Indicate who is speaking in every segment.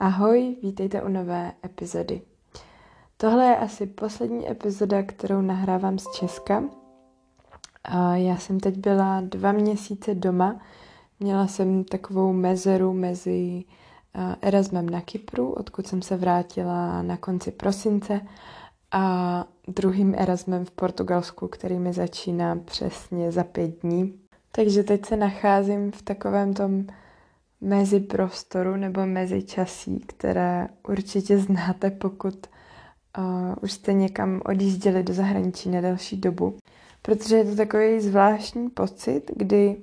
Speaker 1: Ahoj, vítejte u nové epizody. Tohle je asi poslední epizoda, kterou nahrávám z Česka. Já jsem teď byla dva měsíce doma. Měla jsem takovou mezeru mezi Erasmem na Kypru, odkud jsem se vrátila na konci prosince, a druhým Erasmem v Portugalsku, který mi začíná přesně za pět dní. Takže teď se nacházím v takovém tom mezi prostoru nebo mezi časí, které určitě znáte, pokud uh, už jste někam odjížděli do zahraničí na delší dobu. Protože je to takový zvláštní pocit, kdy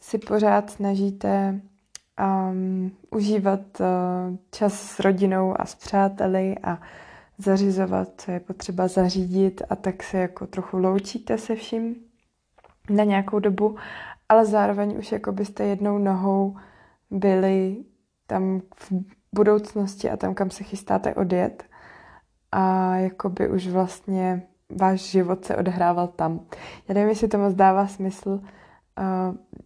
Speaker 1: si pořád snažíte um, užívat uh, čas s rodinou a s přáteli a zařizovat, co je potřeba zařídit a tak se jako trochu loučíte se vším na nějakou dobu, ale zároveň už jako byste jednou nohou byli tam v budoucnosti a tam, kam se chystáte odjet. A jakoby už vlastně váš život se odehrával tam. Já nevím, jestli to moc dává smysl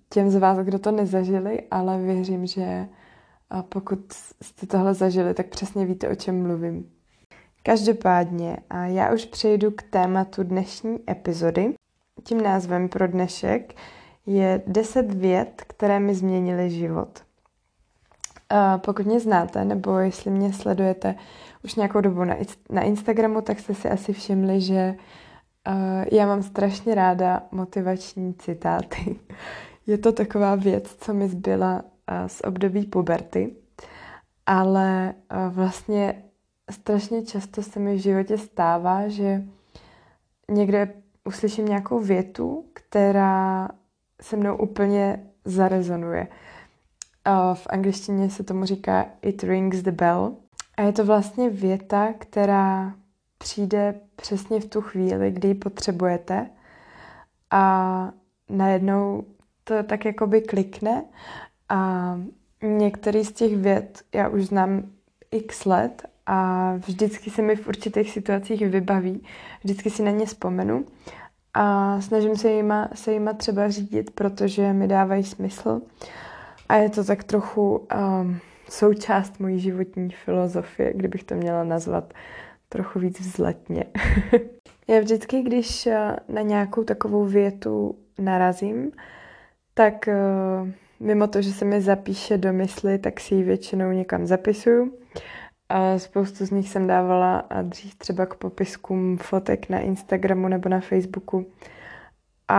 Speaker 1: těm z vás, kdo to nezažili, ale věřím, že pokud jste tohle zažili, tak přesně víte, o čem mluvím. Každopádně, uh, já už přejdu k tématu dnešní epizody. Tím názvem pro dnešek je 10 věd, které mi změnily život. Pokud mě znáte, nebo jestli mě sledujete už nějakou dobu na Instagramu, tak jste si asi všimli, že uh, já mám strašně ráda motivační citáty. Je to taková věc, co mi zbyla uh, z období puberty, ale uh, vlastně strašně často se mi v životě stává, že někde uslyším nějakou větu, která se mnou úplně zarezonuje. V angličtině se tomu říká It rings the bell. A je to vlastně věta, která přijde přesně v tu chvíli, kdy ji potřebujete a najednou to tak jakoby klikne a některý z těch vět já už znám x let a vždycky se mi v určitých situacích vybaví, vždycky si na ně vzpomenu a snažím se jima, se jima třeba řídit, protože mi dávají smysl a je to tak trochu um, součást mojí životní filozofie, kdybych to měla nazvat trochu víc vzletně. Já vždycky, když uh, na nějakou takovou větu narazím, tak uh, mimo to, že se mi zapíše do mysli, tak si ji většinou někam zapisuju. A spoustu z nich jsem dávala a dřív třeba k popiskům fotek na Instagramu nebo na Facebooku. A,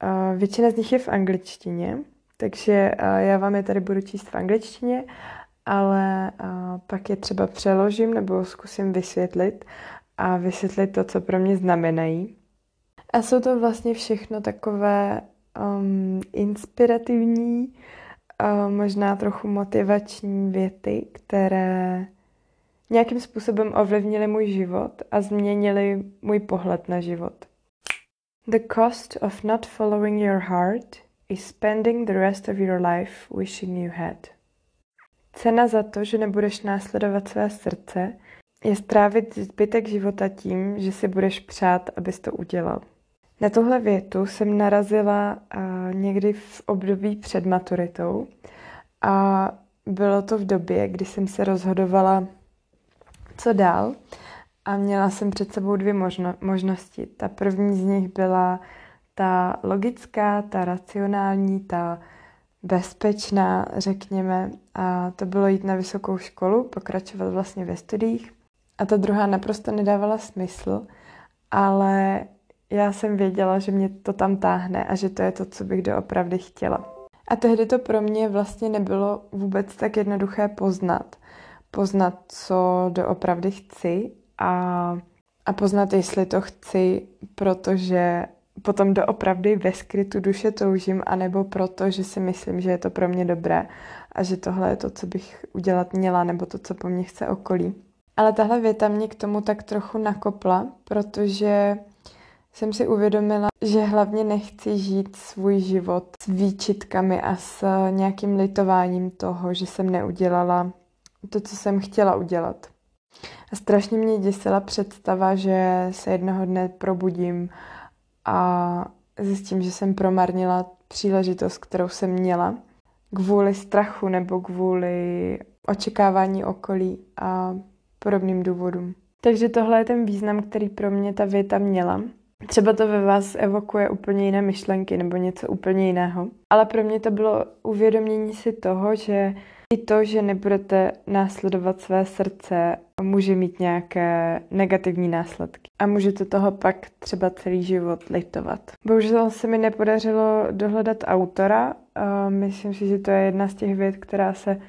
Speaker 1: a většina z nich je v angličtině, takže já vám je tady budu číst v angličtině, ale pak je třeba přeložím nebo zkusím vysvětlit a vysvětlit to, co pro mě znamenají. A jsou to vlastně všechno takové um, inspirativní, uh, možná trochu motivační věty, které nějakým způsobem ovlivnily můj život a změnily můj pohled na život. The cost of not following your heart is spending the rest of your life wishing you had. Cena za to, že nebudeš následovat své srdce, je strávit zbytek života tím, že si budeš přát, abys to udělal. Na tuhle větu jsem narazila uh, někdy v období před maturitou a bylo to v době, kdy jsem se rozhodovala, co dál a měla jsem před sebou dvě možno- možnosti. Ta první z nich byla ta logická, ta racionální, ta bezpečná, řekněme. A to bylo jít na vysokou školu, pokračovat vlastně ve studiích. A ta druhá naprosto nedávala smysl, ale já jsem věděla, že mě to tam táhne a že to je to, co bych doopravdy chtěla. A tehdy to pro mě vlastně nebylo vůbec tak jednoduché poznat. Poznat, co doopravdy chci a, a poznat, jestli to chci, protože potom doopravdy ve skrytu duše toužím, anebo proto, že si myslím, že je to pro mě dobré a že tohle je to, co bych udělat měla, nebo to, co po mně chce okolí. Ale tahle věta mě k tomu tak trochu nakopla, protože jsem si uvědomila, že hlavně nechci žít svůj život s výčitkami a s nějakým litováním toho, že jsem neudělala to, co jsem chtěla udělat. A strašně mě děsila představa, že se jednoho dne probudím a zjistím, že jsem promarnila příležitost, kterou jsem měla kvůli strachu nebo kvůli očekávání okolí a podobným důvodům. Takže tohle je ten význam, který pro mě ta věta měla. Třeba to ve vás evokuje úplně jiné myšlenky nebo něco úplně jiného. Ale pro mě to bylo uvědomění si toho, že i to, že nebudete následovat své srdce, může mít nějaké negativní následky. A můžete toho pak třeba celý život litovat. Bohužel se mi nepodařilo dohledat autora. Myslím si, že to je jedna z těch věd, která se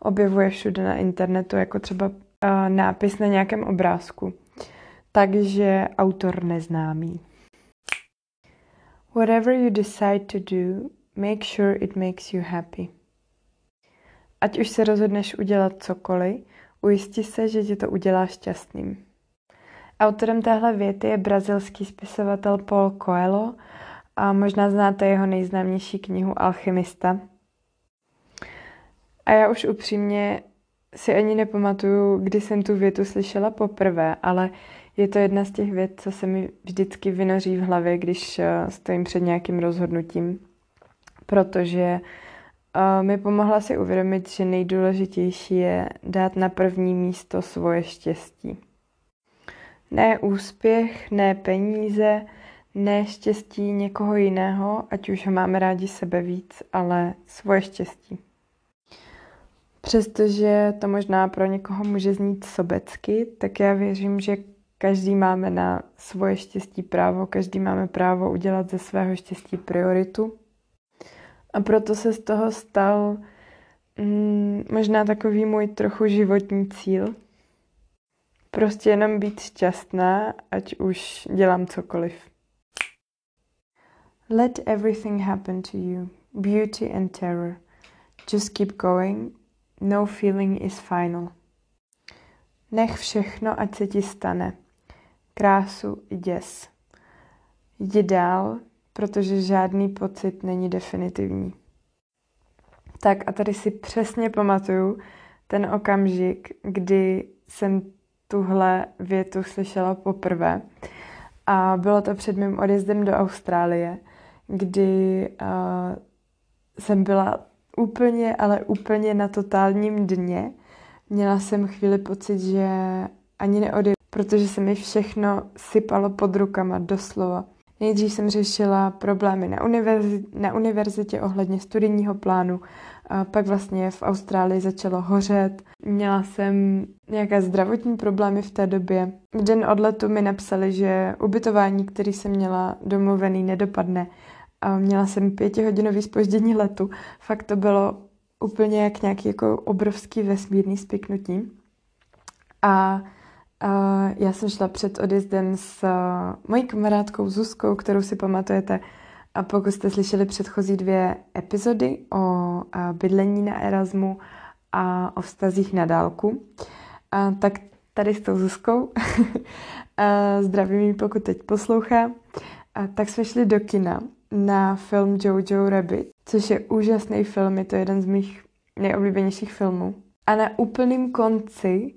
Speaker 1: objevuje všude na internetu, jako třeba nápis na nějakém obrázku. Takže autor neznámý. Whatever you decide to do, make sure it makes you happy. Ať už se rozhodneš udělat cokoliv, ujisti se, že tě to udělá šťastným. Autorem téhle věty je brazilský spisovatel Paul Coelho a možná znáte jeho nejznámější knihu Alchymista. A já už upřímně si ani nepamatuju, kdy jsem tu větu slyšela poprvé, ale je to jedna z těch vět, co se mi vždycky vynoří v hlavě, když eh, stojím před nějakým rozhodnutím, protože mi pomohla si uvědomit, že nejdůležitější je dát na první místo svoje štěstí. Ne úspěch, ne peníze, ne štěstí někoho jiného, ať už ho máme rádi sebe víc, ale svoje štěstí. Přestože to možná pro někoho může znít sobecky, tak já věřím, že každý máme na svoje štěstí právo, každý máme právo udělat ze svého štěstí prioritu. A proto se z toho stal mm, možná takový můj trochu životní cíl. Prostě jenom být šťastná, ať už dělám cokoliv. Let everything happen to you, beauty and terror. Just keep going, no feeling is final. Nech všechno, ať se ti stane krásu i děs. Jdi dál, protože žádný pocit není definitivní. Tak a tady si přesně pamatuju ten okamžik, kdy jsem tuhle větu slyšela poprvé. A bylo to před mým odjezdem do Austrálie, kdy uh, jsem byla úplně, ale úplně na totálním dně. Měla jsem chvíli pocit, že ani neodjedu protože se mi všechno sypalo pod rukama, doslova. Nejdřív jsem řešila problémy na, univerzi- na univerzitě ohledně studijního plánu, a pak vlastně v Austrálii začalo hořet. Měla jsem nějaké zdravotní problémy v té době. V den odletu mi napsali, že ubytování, který jsem měla domluvený, nedopadne. A měla jsem pětihodinový spoždění letu. Fakt to bylo úplně jak nějaký jako obrovský vesmírný spiknutí. A Já jsem šla před odjezdem s uh, mojí kamarádkou Zuzkou, kterou si pamatujete. A pokud jste slyšeli předchozí dvě epizody o uh, bydlení na Erasmu a o vztazích na dálku, uh, tak tady s tou Zuzkou, zdravím ji, pokud teď poslouchá, uh, tak jsme šli do kina na film Jojo Rabbit, což je úžasný film, je to jeden z mých nejoblíbenějších filmů. A na úplném konci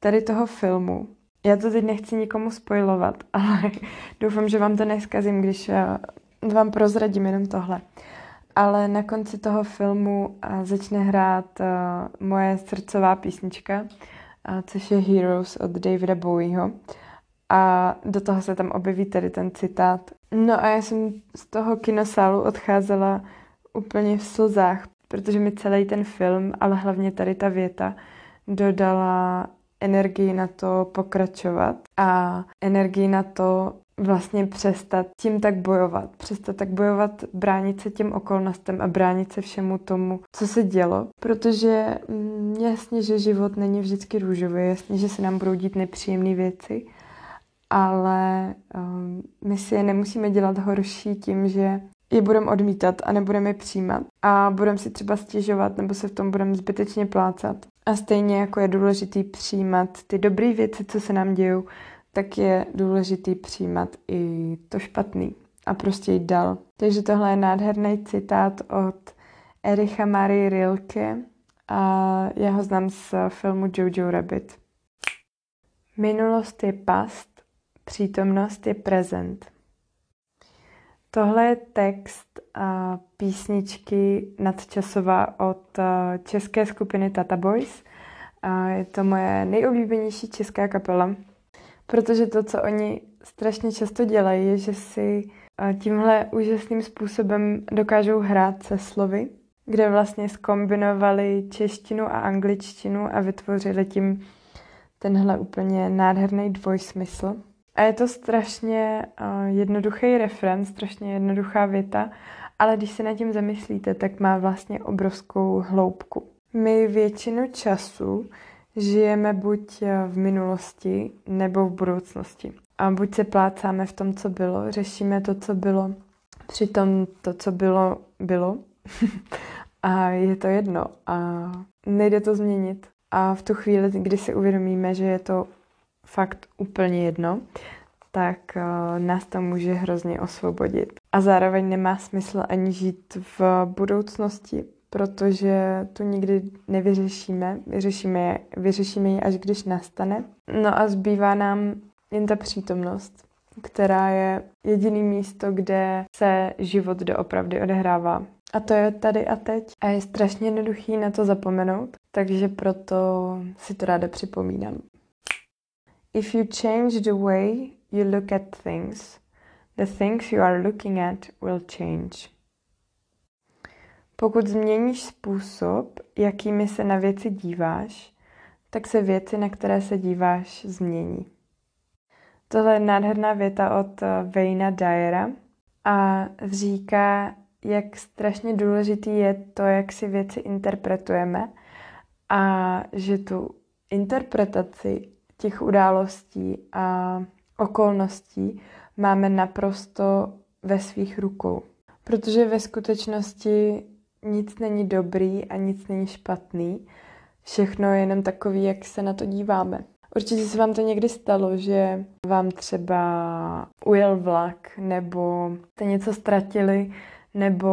Speaker 1: tady toho filmu. Já to teď nechci nikomu spojovat, ale doufám, že vám to neskazím, když eh, vám prozradím jenom tohle. Ale na konci toho filmu eh, začne hrát eh, moje srdcová písnička, což je Heroes od Davida Bowieho. A do toho se tam objeví tady ten citát. No a já jsem z toho kinosálu odcházela úplně v slzách, protože mi celý ten film, ale hlavně tady ta věta, dodala energii na to pokračovat a energii na to vlastně přestat tím tak bojovat. Přestat tak bojovat, bránit se těm okolnostem a bránit se všemu tomu, co se dělo. Protože mm, jasně, že život není vždycky růžový, jasně, že se nám budou dít nepříjemné věci, ale um, my si je nemusíme dělat horší tím, že je budeme odmítat a nebudeme přijímat a budeme si třeba stěžovat nebo se v tom budeme zbytečně plácat. A stejně jako je důležitý přijímat ty dobré věci, co se nám dějou, tak je důležitý přijímat i to špatný a prostě jít dál. Takže tohle je nádherný citát od Ericha Marie Rilke a já ho znám z filmu Jojo Rabbit. Minulost je past, přítomnost je prezent. Tohle je text písničky nadčasová od české skupiny Tata Boys. Je to moje nejoblíbenější česká kapela, protože to, co oni strašně často dělají, je, že si tímhle úžasným způsobem dokážou hrát se slovy, kde vlastně skombinovali češtinu a angličtinu a vytvořili tím tenhle úplně nádherný dvojsmysl. A je to strašně uh, jednoduchý refren, strašně jednoduchá věta, ale když se nad tím zamyslíte, tak má vlastně obrovskou hloubku. My většinu času žijeme buď v minulosti nebo v budoucnosti. A buď se plácáme v tom, co bylo, řešíme to, co bylo, přitom to, co bylo, bylo. a je to jedno a nejde to změnit. A v tu chvíli, kdy si uvědomíme, že je to fakt úplně jedno, tak uh, nás to může hrozně osvobodit. A zároveň nemá smysl ani žít v budoucnosti, protože tu nikdy nevyřešíme. Vyřešíme, vyřešíme ji, až když nastane. No a zbývá nám jen ta přítomnost, která je jediný místo, kde se život doopravdy odehrává. A to je tady a teď. A je strašně jednoduchý na to zapomenout, takže proto si to ráda připomínám. If you change the way you look at things, the things you are looking at will change. Pokud změníš způsob, jakými se na věci díváš, tak se věci, na které se díváš, změní. Tohle je nádherná věta od Vejna Dyera a říká, jak strašně důležitý je to, jak si věci interpretujeme a že tu interpretaci těch událostí a okolností máme naprosto ve svých rukou. Protože ve skutečnosti nic není dobrý a nic není špatný. Všechno je jenom takový, jak se na to díváme. Určitě se vám to někdy stalo, že vám třeba ujel vlak, nebo jste něco ztratili, nebo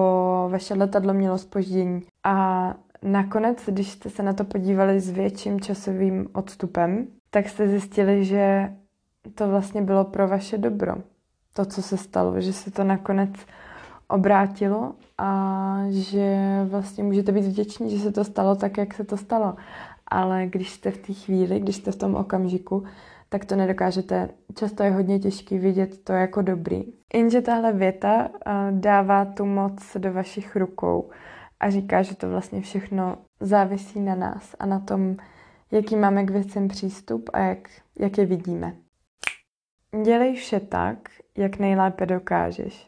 Speaker 1: vaše letadlo mělo spoždění. A nakonec, když jste se na to podívali s větším časovým odstupem, tak jste zjistili, že to vlastně bylo pro vaše dobro. To, co se stalo, že se to nakonec obrátilo a že vlastně můžete být vděční, že se to stalo tak, jak se to stalo. Ale když jste v té chvíli, když jste v tom okamžiku, tak to nedokážete. Často je hodně těžký vidět to jako dobrý. Jenže tahle věta dává tu moc do vašich rukou a říká, že to vlastně všechno závisí na nás a na tom, jaký máme k věcem přístup a jak, jak je vidíme. Dělej vše tak, jak nejlépe dokážeš.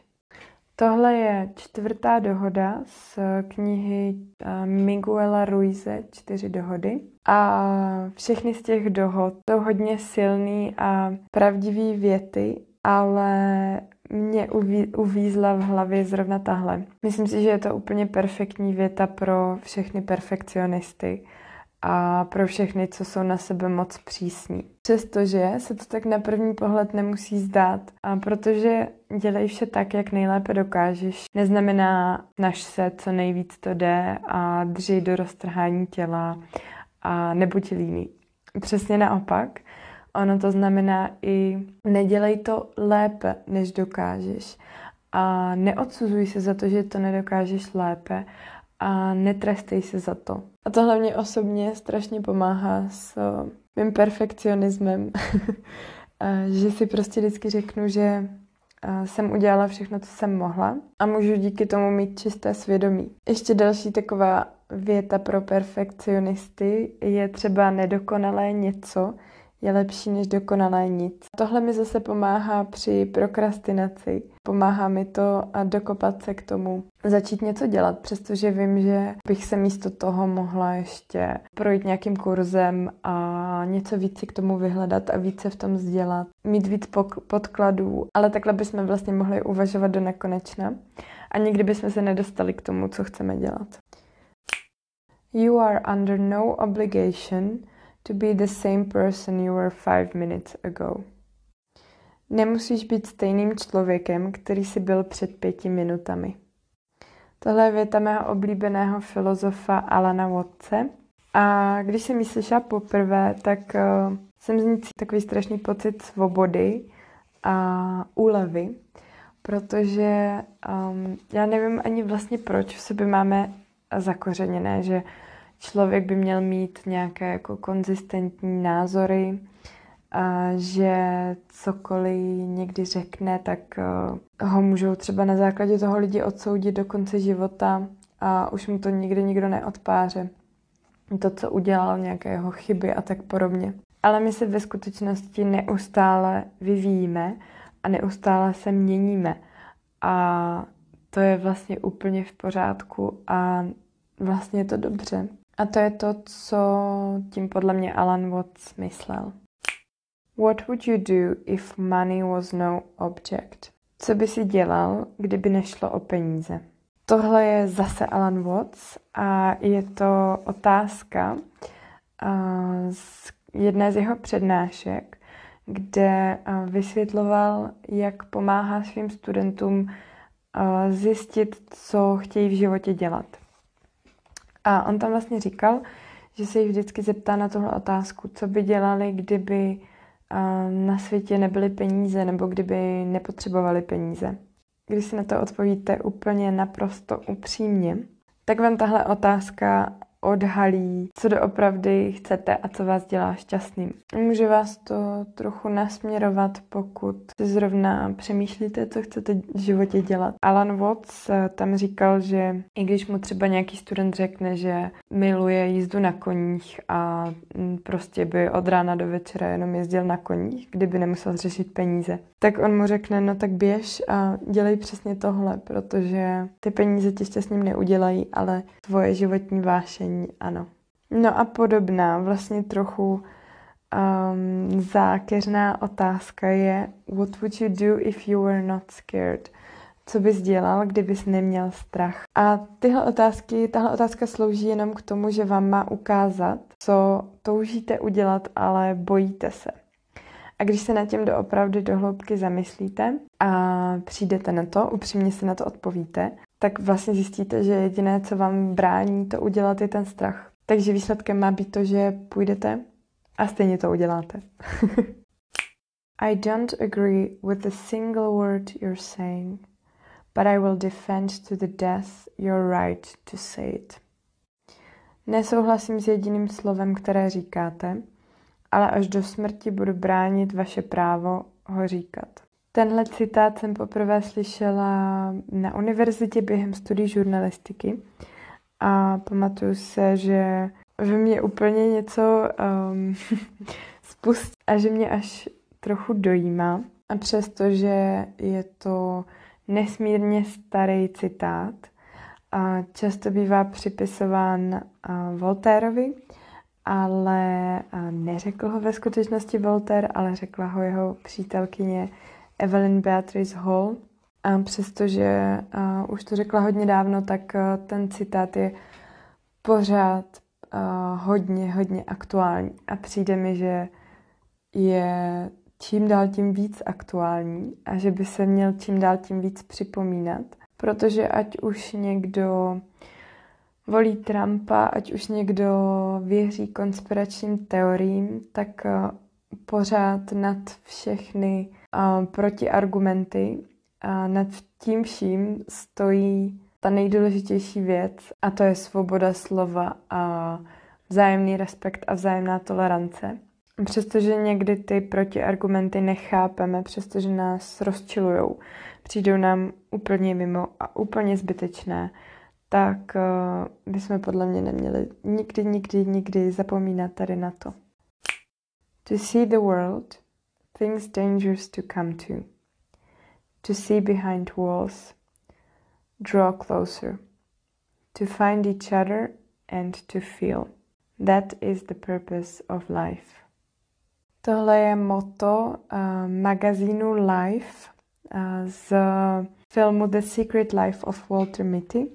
Speaker 1: Tohle je čtvrtá dohoda z knihy eh, Miguela Ruize Čtyři dohody. A všechny z těch dohod jsou hodně silný a pravdivý věty, ale mě uvízla v hlavě zrovna tahle. Myslím si, že je to úplně perfektní věta pro všechny perfekcionisty a pro všechny, co jsou na sebe moc přísní. Přestože se to tak na první pohled nemusí zdát, a protože dělej vše tak, jak nejlépe dokážeš, neznamená naš se, co nejvíc to jde a drží do roztrhání těla a nebuď líný. Přesně naopak, ono to znamená i nedělej to lépe, než dokážeš. A neodsuzuj se za to, že to nedokážeš lépe a netrestej se za to. A to hlavně osobně strašně pomáhá s mým perfekcionismem, že si prostě vždycky řeknu, že jsem udělala všechno, co jsem mohla a můžu díky tomu mít čisté svědomí. Ještě další taková věta pro perfekcionisty je třeba nedokonalé něco, je lepší než dokonalé nic. Tohle mi zase pomáhá při prokrastinaci. Pomáhá mi to a dokopat se k tomu, začít něco dělat, přestože vím, že bych se místo toho mohla ještě projít nějakým kurzem a něco víc si k tomu vyhledat a více v tom vzdělat, mít víc podkladů, ale takhle bychom vlastně mohli uvažovat do nekonečna a nikdy bychom se nedostali k tomu, co chceme dělat. You are under no obligation to be the same person you were five minutes ago. Nemusíš být stejným člověkem, který jsi byl před pěti minutami. Tohle je věta mého oblíbeného filozofa Alana Watce A když jsem ji slyšela poprvé, tak uh, jsem z ní takový strašný pocit svobody a úlevy, protože um, já nevím ani vlastně, proč v sobě máme zakořeněné, že člověk by měl mít nějaké jako konzistentní názory, a že cokoliv někdy řekne, tak uh, ho můžou třeba na základě toho lidi odsoudit do konce života a už mu to nikdy nikdo neodpáře. To, co udělal, nějaké jeho chyby a tak podobně. Ale my se ve skutečnosti neustále vyvíjíme a neustále se měníme. A to je vlastně úplně v pořádku a vlastně je to dobře. A to je to, co tím podle mě Alan Watts myslel. What would you do if money was no object? Co by si dělal, kdyby nešlo o peníze? Tohle je zase Alan Watts a je to otázka z jedné z jeho přednášek, kde vysvětloval, jak pomáhá svým studentům zjistit, co chtějí v životě dělat. A on tam vlastně říkal, že se jich vždycky zeptá na tuhle otázku, co by dělali, kdyby na světě nebyly peníze nebo kdyby nepotřebovali peníze. Když si na to odpovíte úplně naprosto upřímně, tak vám tahle otázka odhalí, co doopravdy chcete a co vás dělá šťastným. Může vás to trochu nasměrovat, pokud si zrovna přemýšlíte, co chcete v životě dělat. Alan Watts tam říkal, že i když mu třeba nějaký student řekne, že miluje jízdu na koních a prostě by od rána do večera jenom jezdil na koních, kdyby nemusel řešit peníze, tak on mu řekne, no tak běž a dělej přesně tohle, protože ty peníze tě šťastným neudělají, ale tvoje životní vášení ano. No a podobná, vlastně trochu um, zákeřná otázka je What would you do if you were not scared? Co bys dělal, kdybys neměl strach? A tyhle otázky, tahle otázka slouží jenom k tomu, že vám má ukázat, co toužíte udělat, ale bojíte se. A když se na tím doopravdy dohloubky zamyslíte a přijdete na to, upřímně se na to odpovíte, tak vlastně zjistíte, že jediné, co vám brání to udělat, je ten strach. Takže výsledkem má být to, že půjdete a stejně to uděláte. I don't agree with a single word you're saying, but I will defend to the death your right to say it. Nesouhlasím s jediným slovem, které říkáte, ale až do smrti budu bránit vaše právo ho říkat. Tenhle citát jsem poprvé slyšela na univerzitě během studií žurnalistiky a pamatuju se, že ve mě úplně něco um, spustí a že mě až trochu dojímá. A přestože je to nesmírně starý citát, a často bývá připisován Voltérovi, ale neřekl ho ve skutečnosti Voltaire, ale řekla ho jeho přítelkyně Evelyn Beatrice Hall. A přestože uh, už to řekla hodně dávno, tak ten citát je pořád hodně, hodně aktuální. A přijde mi, že je čím dál tím víc aktuální a že by se měl čím dál tím víc připomínat. Protože ať už někdo volí Trumpa, ať už někdo věří konspiračním teoriím, tak pořád nad všechny protiargumenty a nad tím vším stojí ta nejdůležitější věc a to je svoboda slova a vzájemný respekt a vzájemná tolerance. Přestože někdy ty protiargumenty nechápeme, přestože nás rozčilujou, přijdou nám úplně mimo a úplně zbytečné, tak uh, bychom podle mě neměli nikdy, nikdy, nikdy zapomínat tady na to. To see the world things dangerous to come to, to see behind walls, draw closer, to find each other and to feel. That is the purpose of life. Tohle je moto uh, magazínu Life uh, z filmu The Secret Life of Walter Mitty.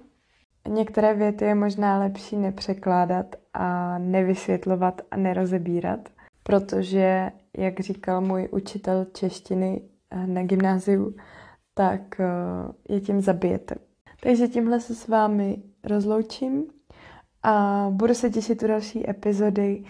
Speaker 1: Některé věty je možná lepší nepřekládat a nevysvětlovat a nerozebírat, protože jak říkal můj učitel češtiny eh, na gymnáziu, tak eh, je tím zabijete. Takže tímhle se s vámi rozloučím a budu se těšit u další epizody.